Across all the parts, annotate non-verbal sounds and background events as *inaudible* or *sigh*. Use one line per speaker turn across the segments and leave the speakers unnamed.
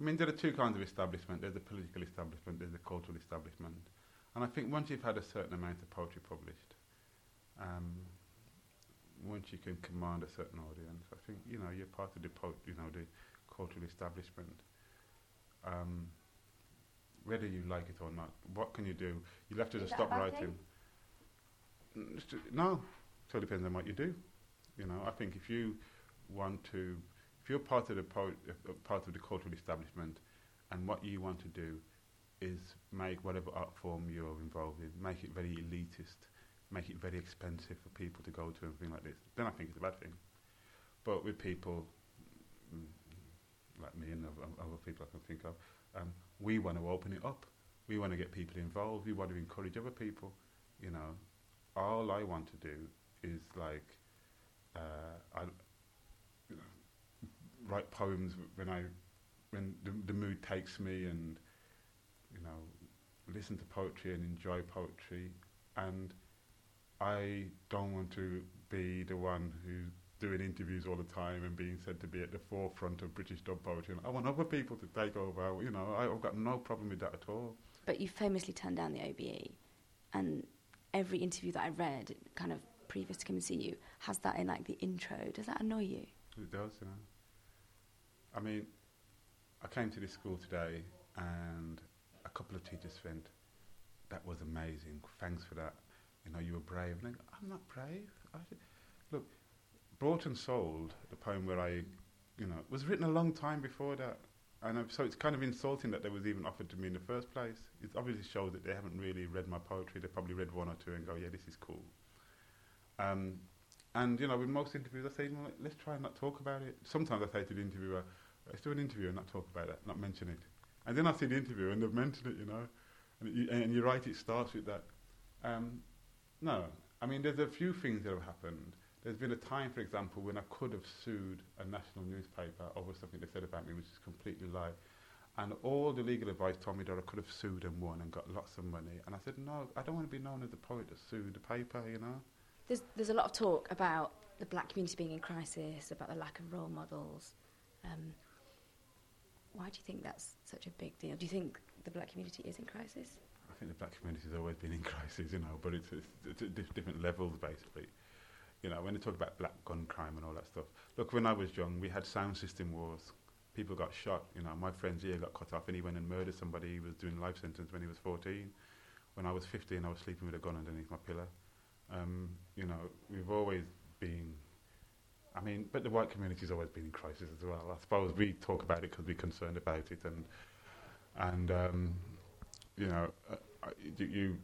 I mean, there are two kinds of establishment. There's the political establishment, there's the cultural establishment. And I think once you've had a certain amount of poetry published, um, once you can command a certain audience, I think, you know, you're part of the, po- you know, the cultural establishment. Um, whether you like it or not, what can you do? You'll have to just stop writing. No, it depends on what you do. You know, I think if you want to, if you're part of the uh, part of the cultural establishment, and what you want to do is make whatever art form you're involved in, make it very elitist, make it very expensive for people to go to and things like this, then I think it's a bad thing. But with people mm, like me and other, other people I can think of, um, we want to open it up. We want to get people involved. We want to encourage other people. You know, all I want to do is like, uh, write poems when I, when the, the mood takes me, and you know, listen to poetry and enjoy poetry. And I don't want to be the one who's doing interviews all the time and being said to be at the forefront of British dub poetry. And I want other people to take over. You know, I, I've got no problem with that at all.
But you famously turned down the OBE, and every interview that I read, kind of previous to coming to see you, has that in like the intro. Does that annoy you?
It does, you know. I mean, I came to this school today and a couple of teachers went, that was amazing, thanks for that. You know, you were brave. And I go, I'm not brave. I Look, Bought and Sold, the poem where I, you know, was written a long time before that. And I've, so it's kind of insulting that they was even offered to me in the first place. It obviously shows that they haven't really read my poetry. They probably read one or two and go, yeah, this is cool. Um, and, you know, with most interviews, I say, let's try and not talk about it. Sometimes I say to the interviewer, let's do an interview and not talk about it, not mention it. And then I see the interview and they've mentioned it, you know. And, you, and you're right, it starts with that. Um, no, I mean, there's a few things that have happened. There's been a time, for example, when I could have sued a national newspaper over something they said about me, which is completely lie. And all the legal advice told me that I could have sued and won and got lots of money. And I said, no, I don't want to be known as the poet that sued the paper, you know.
There's there's a lot of talk about the black community being in crisis, about the lack of role models. Um, why do you think that's such a big deal? Do you think the black community is in crisis?
I think the black community has always been in crisis, you know, but it's, it's, it's different levels, basically. You know, when they talk about black gun crime and all that stuff. Look, when I was young, we had sound system wars. People got shot. You know, my friend's ear got cut off and he went and murdered somebody. He was doing life sentence when he was 14. When I was 15, I was sleeping with a gun underneath my pillow. Um, you know, we've always mean, but the white community's always been in crisis as well. I suppose we talk about it because we're concerned about it and... And, um, you know, uh, you, you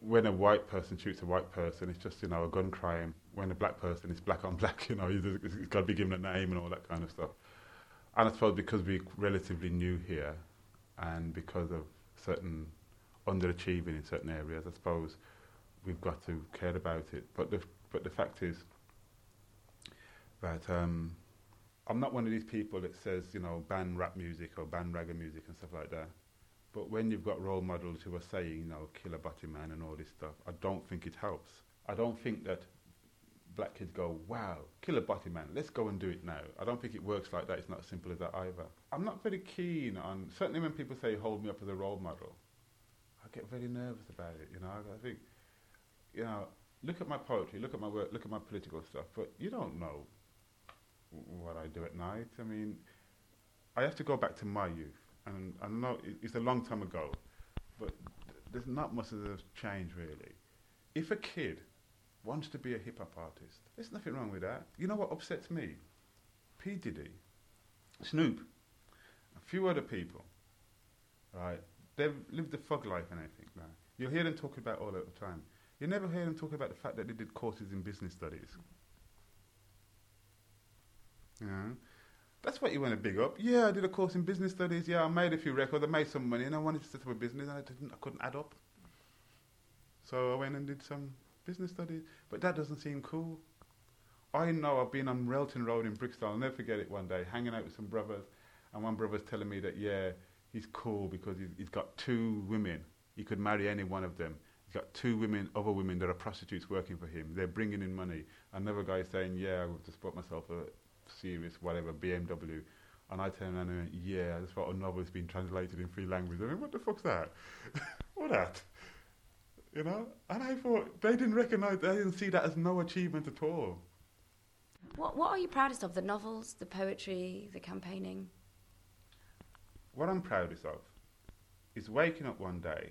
when a white person shoots a white person, it's just you know a gun crime. When a black person, it's black on black. *laughs* You know, it's got to be given a name and all that kind of stuff. And I suppose because we're relatively new here, and because of certain underachieving in certain areas, I suppose we've got to care about it. But the but the fact is that um, I'm not one of these people that says you know ban rap music or ban ragga music and stuff like that. But when you've got role models who are saying, you know, kill a butty man and all this stuff, I don't think it helps. I don't think that black kids go, wow, kill a butty man, let's go and do it now. I don't think it works like that. It's not as simple as that either. I'm not very keen on, certainly when people say hold me up as a role model, I get very nervous about it, you know. I, think, you know, look at my poetry, look at my work, look at my political stuff, but you don't know what I do at night. I mean, I have to go back to my youth and I know it's a long time ago, but th- there's not much of a change really. If a kid wants to be a hip hop artist, there's nothing wrong with that. You know what upsets me? P Diddy, Snoop, a few other people, right? They've lived the thug life and everything. Right? You'll hear them talking about all the time. You never hear them talk about the fact that they did courses in business studies. Know? That's what you want to big up. Yeah, I did a course in business studies. Yeah, I made a few records. I made some money, and I wanted to set up a business, and I didn't. I couldn't add up. So I went and did some business studies. But that doesn't seem cool. I know I've been on Railton Road in Brixton. I'll never forget it. One day, hanging out with some brothers, and one brother's telling me that yeah, he's cool because he's, he's got two women. He could marry any one of them. He's got two women, other women that are prostitutes working for him. They're bringing in money. Another guy saying, yeah, I have to support myself a serious whatever BMW. And I turned around and went, yeah, I just thought a novel's been translated in three languages. I mean, what the fuck's that? *laughs* what that? You know? And I thought they didn't recognise, they didn't see that as no achievement at all.
What What are you proudest of? The novels, the poetry, the campaigning?
What I'm proudest of is waking up one day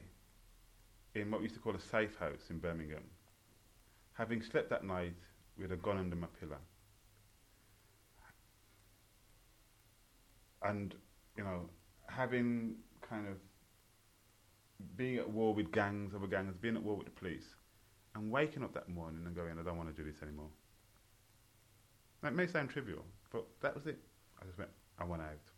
in what we used to call a safe house in Birmingham, having slept that night with a gun under my pillow. And, you know, having kind of being at war with gangs, other gangs, being at war with the police, and waking up that morning and going, I don't want to do this anymore. That may sound trivial, but that was it. I just went, I want out.